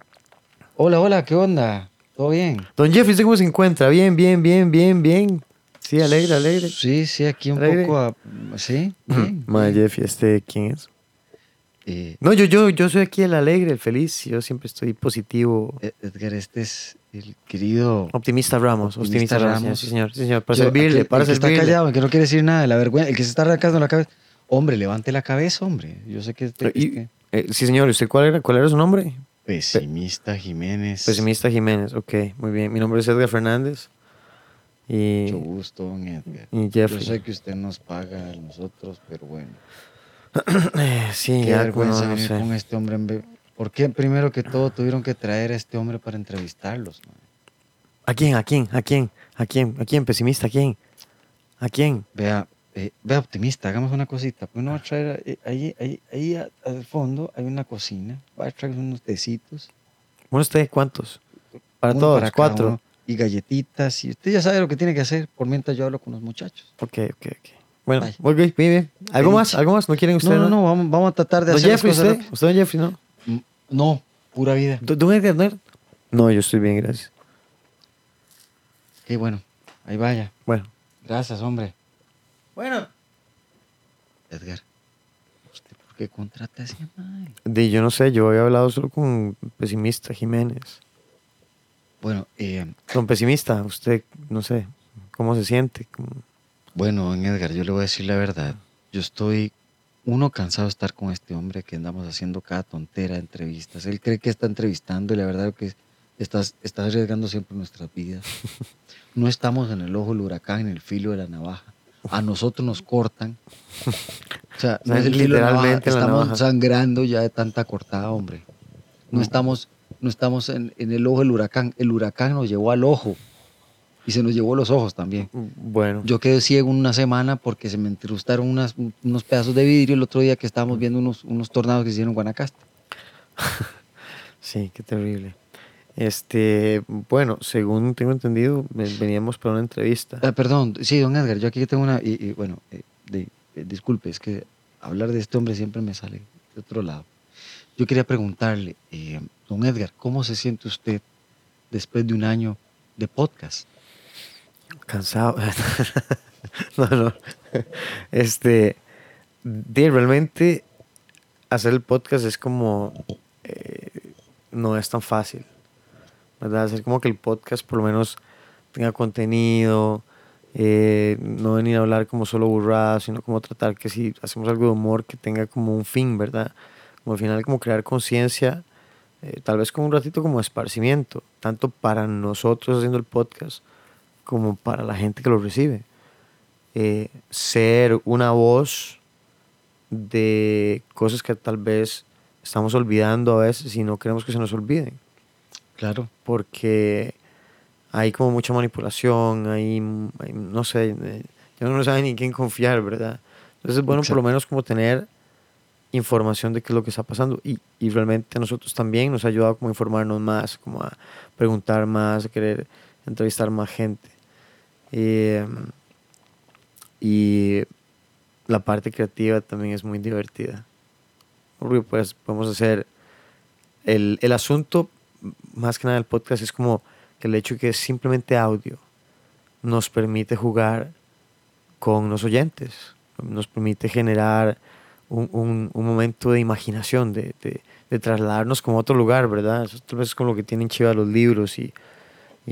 S3: Hola, hola, ¿qué onda? ¿Todo bien?
S2: Don Jeffrey, ¿usted cómo se encuentra? Bien, bien, bien, bien, bien. Sí, alegre, alegre.
S3: Sí, sí, aquí un
S2: Alegre.
S3: poco. a- Sí, bien.
S2: Ma, Jeffrey, ¿este quién es?
S3: Eh,
S2: No, yo, yo, yo soy aquí el alegre, el feliz. Yo siempre estoy positivo.
S3: Ed- Edgar, este es el querido.
S2: Optimista Ramos, optimista,
S3: Optimista
S2: Ramos.
S3: Ramos.
S2: Sí, señor, sí, señor. Para
S3: Yo-
S2: servirle,
S3: aquel-
S2: para
S3: el que está callado, el que no quiere decir nada de la vergüenza, el que se está arrancando la cabeza. Hombre, levante la cabeza, hombre. Yo sé que este,
S2: Y-
S3: este-
S2: eh, sí, señor. ¿Y usted cuál era, cuál era su nombre?
S3: pesimista Jiménez.
S2: Pesimista Jiménez. Ok, muy bien. Mi nombre es Edgar Fernández. Y,
S3: Mucho gusto, don Edgar.
S2: y
S3: Yo
S2: Jeffrey.
S3: sé que usted nos paga a nosotros, pero bueno.
S2: Sí,
S3: Qué
S2: ya,
S3: vergüenza
S2: no, no
S3: venir
S2: sé.
S3: con este hombre. en vez- ¿Por qué primero que todo tuvieron que traer a este hombre para entrevistarlos? man?
S2: ¿A quién? ¿A quién? ¿A quién? ¿A quién? ¿A quién? ¿Pesimista? ¿A quién? ¿A quién?
S3: Vea, eh, vea optimista, hagamos una cosita. Pues uno va a traer, eh, ahí, ahí, ahí a- al fondo hay una cocina. Va a traer unos tecitos.
S2: Bueno, usted, ¿cuántos? Para
S3: uno
S2: todos, cuatro.
S3: uno, y galletitas. Y usted ya sabe lo que tiene que hacer por mientras yo hablo con los muchachos.
S2: Ok, ok, ok. Bueno,
S3: Vaya.
S2: ok, bien, bien. ¿Algo más? ¿Algo más? ¿No quieren
S3: No,
S2: ustedes?
S3: no, no, vamos, vamos a tratar de
S2: Don
S3: hacer las
S2: Jeffrey,
S3: cosas
S2: ¿usted?
S3: rápido.
S2: ¿Usted, don Jeffrey, no?
S3: No, pura vida.
S2: ¿Don don Edgar, no? No, yo estoy bien, gracias.
S3: Qué bueno, ahí vaya.
S2: Bueno.
S3: Gracias, hombre.
S2: Bueno.
S3: Edgar, ¿usted por qué contrata a ese mae?
S2: De, yo no sé, yo había hablado solo con Pesimista Jiménez.
S3: Bueno, eh,
S2: Don Pesimista, usted, no sé, ¿cómo se siente? ¿Cómo-
S3: bueno, don Edgar, yo le voy a decir la verdad. Yo estoy, uno, cansado de estar con este hombre que andamos haciendo cada tontera de entrevistas. Él cree que está entrevistando y la verdad que estás, está arriesgando siempre nuestras vidas. No estamos en el ojo del huracán, en el filo de la navaja. A nosotros nos cortan. O sea, no es el filo de la navaja,
S2: la
S3: estamos
S2: navaja.
S3: sangrando ya de tanta cortada, hombre. No estamos, no estamos en, en el ojo del huracán. El huracán nos llevó al ojo y se nos llevó los ojos también.
S2: Bueno,
S3: Yo quedé ciego una semana porque se me incrustaron unas, unos pedazos de vidrio el otro día que estábamos viendo unos, unos tornados que se hicieron en Guanacaste.
S2: sí, qué terrible. Este, bueno, según tengo entendido, ve- veníamos para una entrevista.
S3: Ah, perdón, sí, don Edgar, yo aquí tengo una. Y, y, bueno, eh, de- eh, disculpe, es que hablar de este hombre siempre me sale de otro lado. Yo quería preguntarle, eh, don Edgar, ¿cómo se siente usted después de un año de podcast?
S2: Cansado. no, no. Este, de, realmente hacer el podcast es como, eh, no es tan fácil, ¿verdad? Hacer como que el podcast por lo menos tenga contenido, eh, no venir a hablar como solo burradas, sino como tratar que si hacemos algo de humor que tenga como un fin, ¿verdad? Como al final como crear conciencia, eh, tal vez como un ratito como esparcimiento, tanto para nosotros haciendo el podcast, como para la gente que lo recibe. Eh, ser una voz de cosas que tal vez estamos olvidando a veces y no queremos que se nos olviden.
S3: Claro.
S2: Porque hay como mucha manipulación, hay, hay- no sé, eh, ya uno no sabe ni en quién confiar, ¿verdad? Entonces es bueno por lo
S3: Exacto.
S2: menos como tener información de qué es lo que está pasando y, y realmente a nosotros también nos ha ayudado como a informarnos más, como a preguntar más, a querer entrevistar más gente. Eh, y la parte creativa también es muy divertida. Porque pues podemos hacer el, el asunto más que nada del podcast es como que el hecho de que es simplemente audio nos permite jugar con los oyentes, nos permite generar un, un- un momento de imaginación, de, de- de trasladarnos como a otro lugar, ¿verdad? Eso tal vez es como lo que tienen chivas los libros y,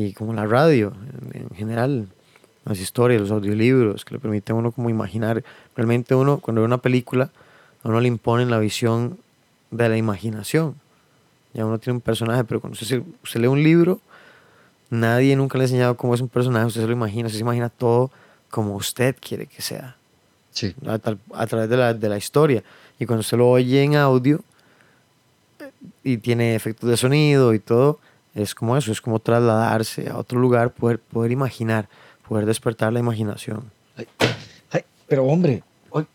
S2: y como la radio en, en general, las historias, los audiolibros, que le permiten a uno como imaginar. Realmente uno, cuando ve una película, a uno le imponen la visión de la imaginación. Ya uno tiene un personaje, pero cuando usted, se- usted lee un libro, nadie nunca le ha enseñado cómo es un personaje, usted se lo imagina, usted se imagina todo como usted quiere que sea,
S3: Sí.
S2: a través de la, de la historia. Y cuando usted lo oye en audio eh, y tiene efectos de sonido y todo, es como eso, es como trasladarse a otro lugar, poder, poder imaginar, poder despertar la imaginación.
S3: Ay, ay, pero hombre, ay.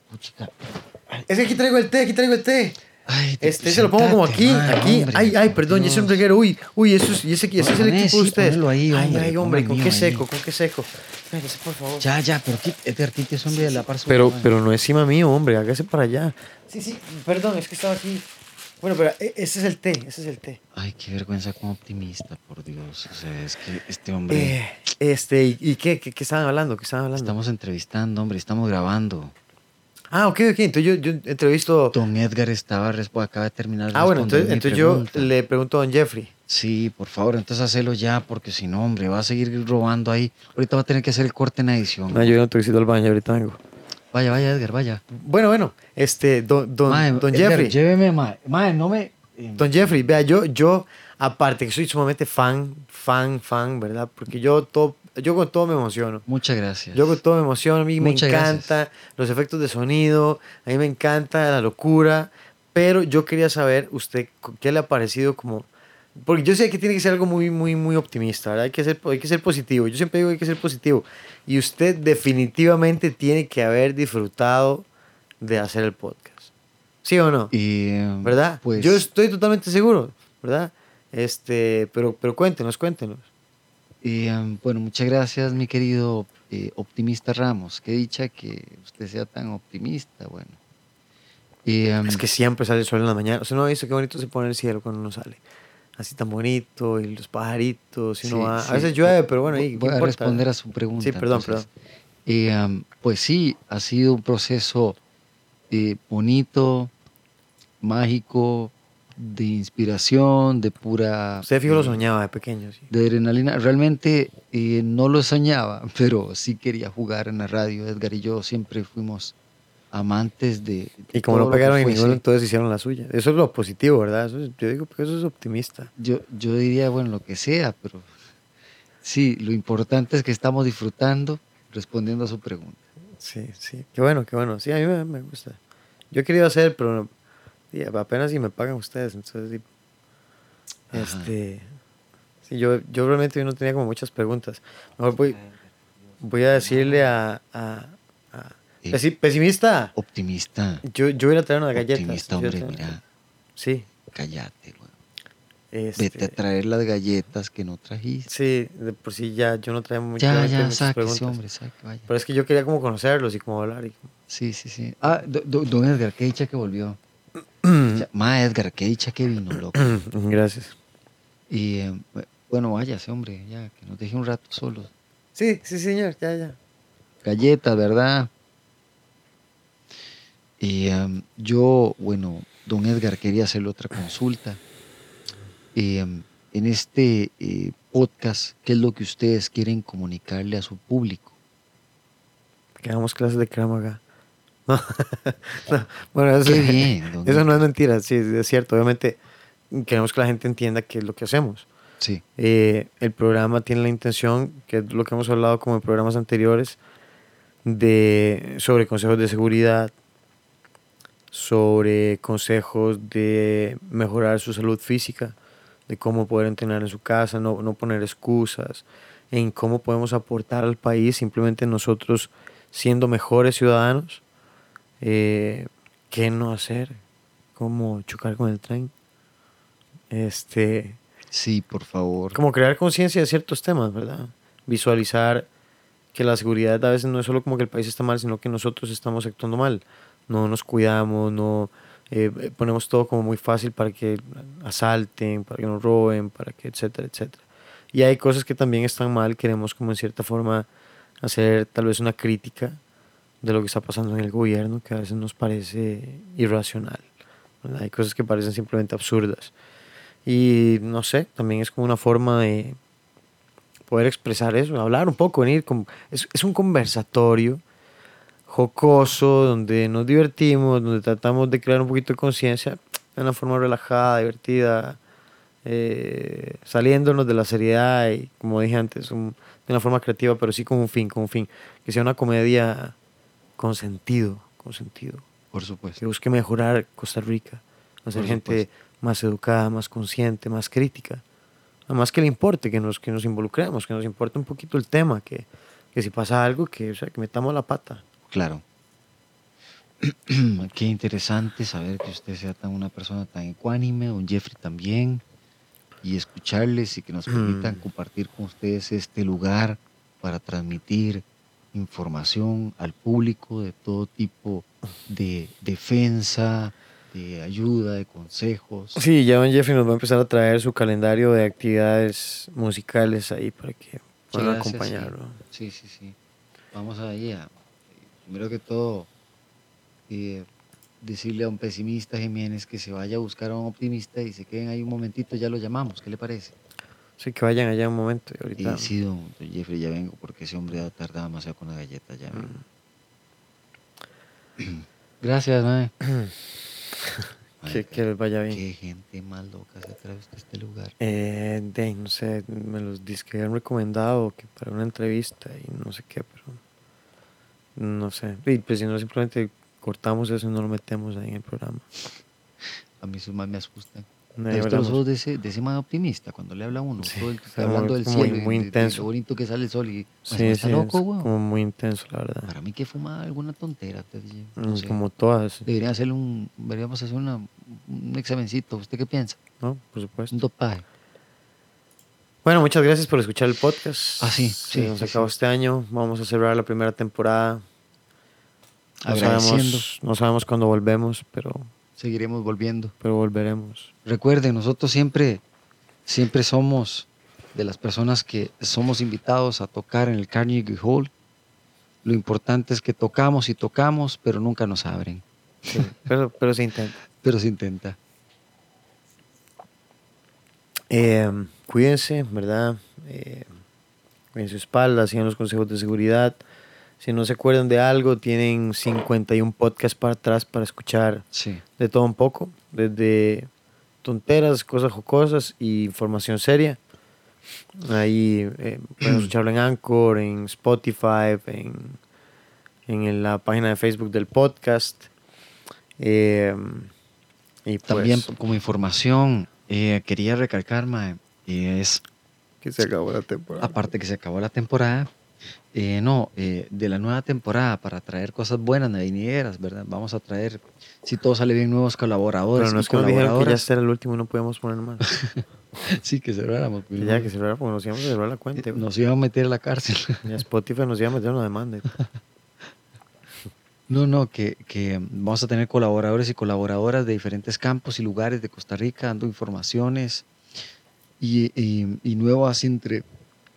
S2: Es que aquí traigo el té, aquí traigo el té.
S3: Ay, te-
S2: Este se lo pongo como aquí,
S3: mae,
S2: aquí.
S3: hombre,
S2: Ay, ay, perdón, ya es un reguero. Uy, uy, eso es, y ese, y ese es el equipo de ustedes.
S3: ahí,
S2: ay,
S3: hombre,
S2: ay, hombre,
S3: ponlo
S2: con qué
S3: ahí.
S2: seco, con qué seco. Por favor.
S3: Ya, ya, pero quite ese hombre de la par
S2: Pero, pero no es encima mío, hombre, hágase para allá. Sí, sí, perdón, es que estaba aquí. Bueno, pero e- ese es el té, ese es el té.
S3: Ay, qué vergüenza como optimista, por Dios. O sea, es que este hombre...
S2: Eh, este, ¿y, y qué, qué, qué estaban hablando? ¿Qué estaban hablando?
S3: Estamos entrevistando, hombre, estamos grabando.
S2: Ah, ok, ok, entonces yo, yo entrevisto...
S3: Don Edgar estaba, acaba de terminar de
S2: Ah, bueno, entonces, entonces yo le pregunto a don Jeffrey.
S3: Sí, por favor, entonces hacelo ya, porque si no, hombre, va a seguir robando ahí. Ahorita va a tener que hacer el corte en edición.
S2: No, yo no te visito al baño, ahorita vengo.
S3: Vaya, vaya, Edgar, vaya.
S2: Bueno, bueno, este, don, don,
S3: Mae,
S2: don
S3: Edgar,
S2: Jeffrey.
S3: lléveme, mae. Mae, no me... eh,
S2: Don Jeffrey, vea, yo, yo, aparte que soy sumamente fan, fan, fan, ¿verdad? Porque yo todo, yo con todo me emociono.
S3: Muchas gracias.
S2: Yo con todo me emociono, a mí
S3: Muchas
S2: me encanta los efectos de sonido, a mí me encanta la locura, pero yo quería saber usted qué le ha parecido como Porque yo sé que tiene que ser algo muy, muy, muy optimista, ¿verdad? Hay que, ser, hay que ser positivo. Yo siempre digo que hay que ser positivo. Y usted definitivamente tiene que haber disfrutado de hacer el podcast. ¿Sí o no?
S3: Y,
S2: ¿Verdad?
S3: Pues,
S2: Yo estoy totalmente seguro, ¿verdad? Este, pero, pero cuéntenos, cuéntenos.
S3: y, um, bueno, muchas gracias, mi querido eh, optimista Ramos. Qué dicha que usted sea tan optimista, bueno. Y, um,
S2: Es que siempre sale el sol en la mañana. O sea, no dice qué bonito se pone el cielo cuando uno sale. Así tan bonito, y los pajaritos, y uno
S3: Sí,
S2: va-
S3: sí.
S2: A veces llueve, pero bueno, ahí, ¿qué
S3: voy a responder a su pregunta.
S2: Sí, perdón,
S3: entonces. Y, um, pues sí, ha sido un proceso eh, bonito, mágico, de inspiración, de pura...
S2: Usted fijo lo
S3: eh,
S2: soñaba de pequeño, sí.
S3: de adrenalina. Realmente eh, no lo soñaba, pero sí quería jugar en la radio. Edgar y yo siempre fuimos amantes de... de
S2: Y como no pegaron en ninguno, entonces hicieron la suya. Eso es lo positivo, ¿verdad? Eso es- yo digo que eso es optimista.
S3: Yo, yo diría, bueno, lo que sea, pero sí, lo importante es que estamos disfrutando respondiendo a su pregunta.
S2: Sí, sí. Qué bueno, qué bueno. Sí, a mí me, me gusta. Yo he querido hacer, pero apenas si me pagan ustedes. Entonces, sí. Este. Sí, yo, yo realmente no tenía como muchas preguntas. Mejor voy, voy a decirle a. Pesi- pesimista.
S3: Optimista.
S2: Yo, yo voy a traer unas galletas.
S3: Optimista, hombre,
S2: traer-
S3: mira,
S2: Sí.
S3: cállate, güey.
S2: Este,
S3: Vete a traer las galletas que no trajiste.
S2: Sí, de por sí ya yo no traigo mucho-
S3: Ya, ya,
S2: muchas
S3: saque ese hombre, saque, vaya.
S2: Pero es que yo quería como conocerlos y como hablar. Y
S3: Sí, sí, sí. Ah, do- do- don Edgar, qué dicha que volvió. Ma Edgar, qué dicha que vino, loco.
S2: Gracias.
S3: Y eh, bueno, váyase, hombre, ya, que nos deje un rato solos.
S2: Sí, sí, señor, ya, ya.
S3: Galletas, ¿verdad? Y em, yo, bueno, don Edgar quería hacerle otra consulta. Em, en este eh, podcast, ¿qué es lo que ustedes quieren comunicarle a su público?
S2: Que hagamos clases de Kramaga. No. No, Bueno, eso,
S3: bien,
S2: eso no es mentira, sí, es cierto. Obviamente queremos que la gente entienda qué es lo que hacemos.
S3: Sí,
S2: Eh, el programa tiene la intención, que es lo que hemos hablado como en programas anteriores, de, sobre consejos de seguridad, sobre consejos de mejorar su salud física, de cómo poder entrenar en su casa, no, no poner excusas, en cómo podemos aportar al país simplemente nosotros siendo mejores ciudadanos, eh, qué no hacer, cómo chocar con el tren. Este,
S3: sí, por favor.
S2: como crear conciencia de ciertos temas, ¿verdad? Visualizar que la seguridad a veces no es solo como que el país está mal, sino que nosotros estamos actuando mal. No nos cuidamos, no eh, eh, ponemos todo como muy fácil para que asalten, para que nos roben, para que etcétera, etcétera. Y hay cosas que también están mal, queremos como en cierta forma hacer tal vez una crítica de lo que está pasando en el gobierno, que a veces nos parece irracional. Hay cosas que parecen simplemente absurdas. Y no sé, también es como una forma de poder expresar eso, hablar un poco, venir. Con, es, es un conversatorio jocoso, donde nos divertimos, donde tratamos de crear un poquito de conciencia de una forma relajada, divertida, eh, saliéndonos de la seriedad y, como dije antes, un- de una forma creativa, pero sí con un fin, con un fin. Que sea una comedia con sentido, con sentido
S3: Por
S2: que
S3: supuesto.
S2: busque mejorar Costa Rica, hacer gente más educada, más consciente, más crítica. Además que le importe, que nos, que nos involucremos, que nos importe un poquito el tema, que, que si pasa algo, que, o sea, que metamos la pata.
S3: Claro. Qué interesante saber que usted sea tan una persona tan ecuánime, un Jeffrey también, y escucharles y que nos permitan
S2: Mm.
S3: compartir con ustedes este lugar para transmitir información al público de todo tipo de defensa, de ayuda, de consejos.
S2: Sí, ya don Jeffrey nos va a empezar a traer su calendario de actividades musicales ahí para que puedan acompañarlo.
S3: Sí, sí, sí. Vamos ahí a, primero que todo, eh, decirle a un pesimista Jiménez que se vaya a buscar a un optimista y se queden ahí un momentito, ya lo llamamos, ¿qué le parece?
S2: Así que vayan allá un momento y ahorita.
S3: sí, don, don Jeffrey, ya vengo porque ese hombre ha tardado demasiado con la galleta, ya vengo. Gracias, mae.
S2: que, que les vaya bien.
S3: Qué gente más loca se trae usted a este lugar.
S2: Eh, de, no sé, me los dis que habían recomendado que para una entrevista y no sé qué, pero no sé. Y pues si no, simplemente cortamos eso y no lo metemos ahí en el programa.
S3: A mí sus más me asustan.
S2: Ahí
S3: ¿Has visto los ojos de ese, de ese man optimista cuando le habla a uno?
S2: Sí,
S3: todo el-
S2: está
S3: hablando
S2: muy-
S3: del
S2: muy-
S3: cielo. y
S2: muy
S3: de- de
S2: intenso.
S3: Lo bonito que sale el sol y.
S2: Sí,
S3: Sí, está loco,
S2: es como muy intenso, la verdad.
S3: Para mí que fuma alguna tontera.
S2: Mm,
S3: No sé.
S2: Como todas,
S3: Debería hacerle un, deberíamos hacer una, un examencito. ¿Usted qué piensa?
S2: ¿no? Por supuesto.
S3: Un dopaje.
S2: Bueno, muchas gracias por escuchar el podcast.
S3: Ah, sí,
S2: Se
S3: sí,
S2: nos
S3: sí,
S2: acabó
S3: sí.
S2: este año. Vamos a cerrar la primera temporada. No sabemos, no sabemos cuándo volvemos, pero,
S3: Seguiremos volviendo.
S2: pero volveremos.
S3: Recuerden, nosotros siempre, siempre somos de las personas que somos invitados a tocar en el Carnegie Hall. Lo importante es que tocamos y tocamos, pero nunca nos abren.
S2: Sí, pero, pero se intenta.
S3: Pero se intenta.
S2: Eh, cuídense, ¿verdad? Eh, cuiden su espalda, sigan los consejos de seguridad. Si no se acuerdan de algo, tienen 51 podcasts para atrás para escuchar
S3: Sí.
S2: de todo un poco, desde tonteras, cosas jocosas y información seria. Ahí eh, pueden escucharlo en Anchor, en Spotify, en, en la página de Facebook del podcast. Eh, y pues,
S3: También como información, eh, quería recalcar, mae, eh, es
S2: que se acabó la temporada.
S3: aparte que se acabó la temporada, eh, no, eh, de la nueva temporada para traer cosas buenas, venideras, ¿verdad? Vamos a traer, si todo sale bien, nuevos colaboradores.
S2: Pero no
S3: y
S2: es que nos dijeron que ya este era el último y no podíamos poner más.
S3: Sí, que cerráramos.
S2: Ya que cerrara porque nos íbamos a cerrar la cuenta. güey.
S3: Nos iban a meter a la cárcel.
S2: Ya Spotify nos iba a meter una demanda.
S3: No, no, que, que vamos a tener colaboradores y colaboradoras de diferentes campos y lugares de Costa Rica dando informaciones y, y- y nuevas entre,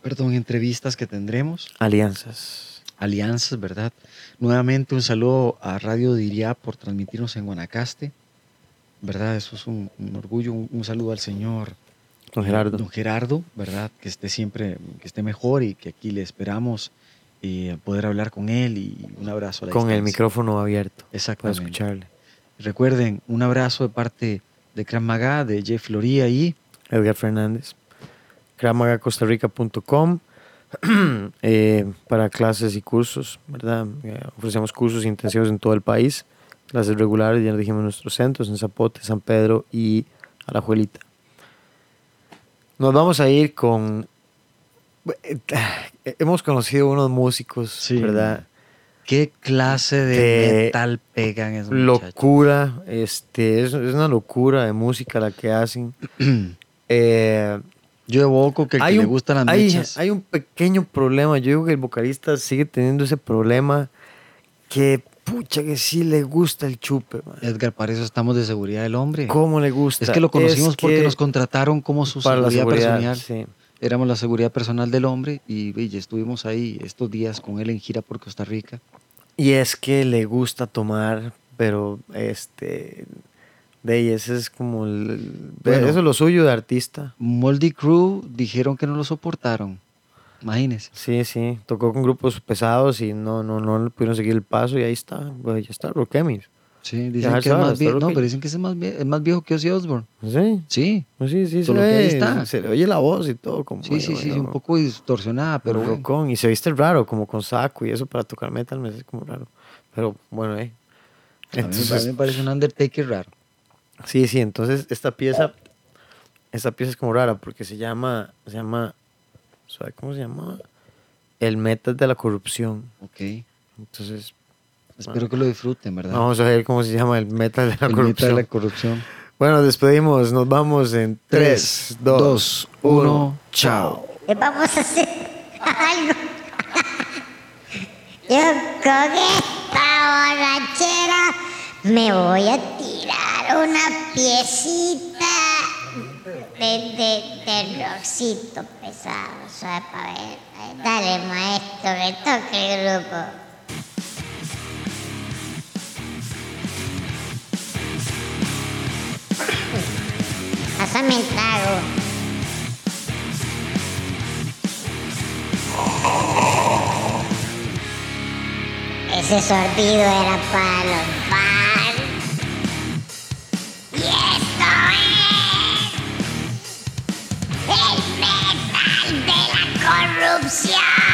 S3: perdón, entrevistas que tendremos,
S2: Alianzas.
S3: alianzas, ¿verdad? Nuevamente un saludo a Radio Diría por transmitirnos en Guanacaste, ¿verdad? Eso es un, un orgullo, un, un saludo al señor
S2: Don Gerardo.
S3: Don Gerardo, ¿verdad? Que esté siempre, que esté mejor y que aquí le esperamos eh, poder hablar con él y un abrazo a la
S2: Con el micrófono abierto. Para
S3: Exactamente.
S2: escucharle.
S3: Recuerden, un abrazo de parte de Cran Maga, de Jeff Floría y
S2: Edgar Fernández. Cramagacostarrica.com eh, para clases y cursos, ¿verdad? Eh, ofrecemos cursos intensivos en todo el país. Clases regulares, ya lo dijimos en nuestros centros, en Zapote, San Pedro y Alajuelita. Nos vamos a ir con... eh, Hemos conocido unos músicos,
S3: Sí.
S2: ¿verdad?
S3: qué clase de metal pegan esos muchachos.
S2: locura, este, es, es una locura de música la que hacen. Eh,
S3: Yo evoco que el que le gustan las
S2: hay,
S3: mechas.
S2: hay un pequeño problema. Yo digo que el vocalista sigue teniendo ese problema que, pucha, que sí le gusta el chupe. man.
S3: Edgar, para eso estamos de seguridad del hombre.
S2: ¿Cómo le gusta?
S3: Es que lo conocimos porque
S2: que
S3: nos contrataron como su
S2: para la
S3: seguridad, personal.
S2: sí.
S3: Éramos la seguridad personal del hombre y, y estuvimos ahí estos días con él en gira por Costa Rica.
S2: Y es que le gusta tomar, pero este. De ahí, ese es como. el-
S3: Bueno.
S2: eso es lo suyo de artista.
S3: Moldy Crew dijeron que no lo soportaron. Imagínense.
S2: Sí, sí. Tocó con grupos pesados y no, no, no pudieron seguir el paso y ahí está. Pues ya está, Rockemis.
S3: Sí, dicen que es más viejo. No, pero dicen que es más, es más viejo que Ozzy Osbourne.
S2: Sí.
S3: Sí,
S2: Pues sí, sí, se,
S3: Solo que ahí está.
S2: se le oye la voz y todo. Como,
S3: sí, sí, sí,
S2: bueno,
S3: un poco distorsionada, pero bueno.
S2: rockón. Y se viste raro, como con saco y eso para tocar metal me hace como raro. Pero bueno, eh.
S3: A mí, a
S2: Entonces,
S3: mí me parece un Undertaker raro.
S2: sí, sí, entonces esta pieza, esta pieza es como rara porque se llama, se llama, ¿sabe cómo se llama? El metal de la corrupción.
S3: Ok.
S2: Entonces,
S3: Espero que lo disfruten, ¿verdad?
S2: vamos a ver cómo se llama el metal de la
S3: El
S2: corrupción.
S3: de la corrupción.
S2: Bueno, despedimos, nos vamos en 3, 2, 1, chao.
S6: Vamos a hacer algo. Yo con esta borrachera me voy a tirar una piecita de, de, de rockcito pesado, suave para ver. Dale, maestro, que toque el grupo. Pásame el trago. Ese sorbido era para los fans. Y esto es el metal de la corrupción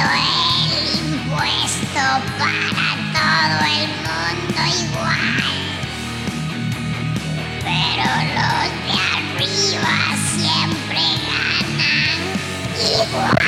S6: el impuesto para todo el mundo igual. Pero los de arriba siempre ganan igual.